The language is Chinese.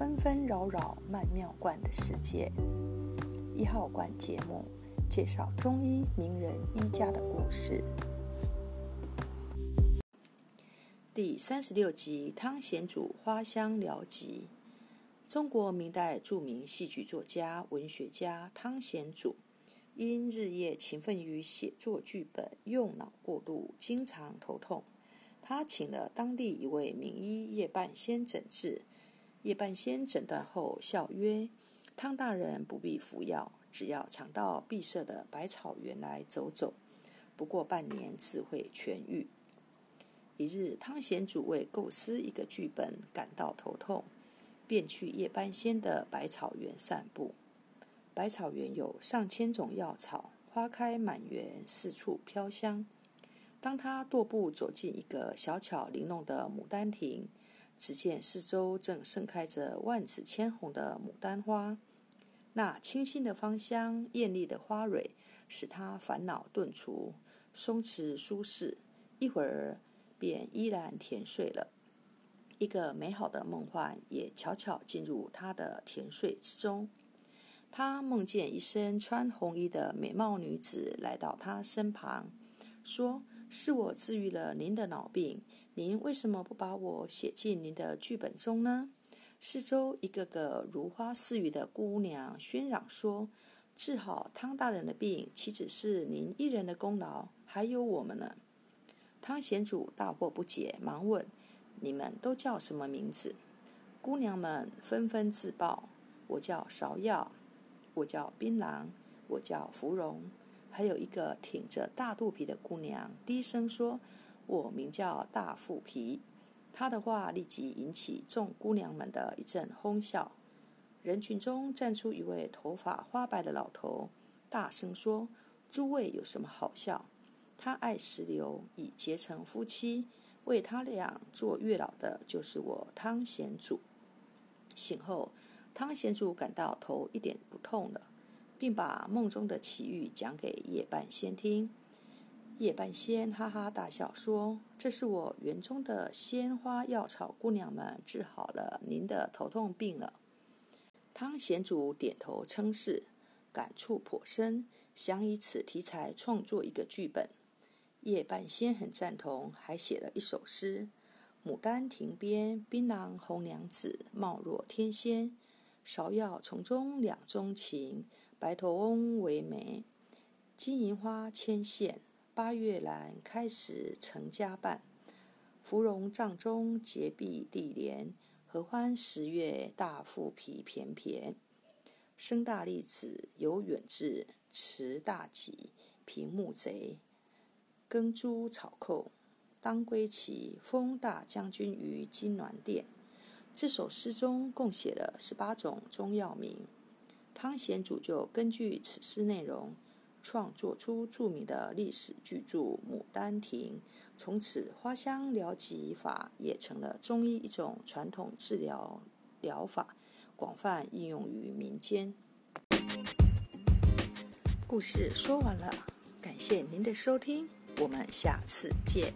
纷纷扰扰曼妙观的世界。一号馆节目介绍中医名人医家的故事。第三十六集：汤显祖花香疗疾。中国明代著名戏剧作家、文学家汤显祖，因日夜勤奋于写作剧本，用脑过度，经常头痛。他请了当地一位名医夜半仙诊治。叶半仙诊断后笑曰：“汤大人不必服药，只要常到闭塞的百草园来走走，不过半年自会痊愈。”一日，汤显祖为构思一个剧本感到头痛。便去叶半仙的百草园散步。百草园有上千种药草，花开满园，四处飘香。当他踱步走进一个小巧玲珑的牡丹亭，只见四周正盛开着万紫千红的牡丹花。那清新的芳香、艳丽的花蕊，使他烦恼顿除，松弛舒适。一会儿，便依然甜睡了。一个美好的梦幻也悄悄进入他的甜睡之中。他梦见一身穿红衣的美貌女子来到他身旁，说：“是我治愈了您的脑病，您为什么不把我写进您的剧本中呢？”四周一个个如花似玉的姑娘喧嚷说：“治好汤大人的病，岂止是您一人的功劳，还有我们呢？”汤贤主大惑不解，忙问。你们都叫什么名字？姑娘们纷纷自报：“我叫芍药，我叫槟榔，我叫芙蓉。”还有一个挺着大肚皮的姑娘低声说：“我名叫大腹皮。”她的话立即引起众姑娘们的一阵哄笑。人群中站出一位头发花白的老头，大声说：“诸位有什么好笑？他爱石榴，已结成夫妻。”为他俩做月老的，就是我汤显祖。醒后，汤显祖感到头一点不痛了，并把梦中的奇遇讲给叶半仙听。叶半仙哈哈大笑说：“这是我园中的鲜花药草姑娘们治好了您的头痛病了。”汤显祖点头称是，感触颇深，想以此题材创作一个剧本。叶半仙很赞同，还写了一首诗：“牡丹亭边，槟榔红娘子，貌若天仙。芍药丛中两钟情，白头翁为媒。金银花牵线，八月兰开始成家伴。芙蓉帐中结碧地莲，合欢十月大腹皮翩翩。生大利子有远志，持大戟平木贼。”耕猪草寇，当归齐，封大将军于金銮殿。这首诗中共写了十八种中药名。汤显祖就根据此诗内容，创作出著名的历史巨著《牡丹亭》。从此，花香疗疾法也成了中医一种传统治疗疗法，广泛应用于民间。故事说完了，感谢您的收听。我们下次见。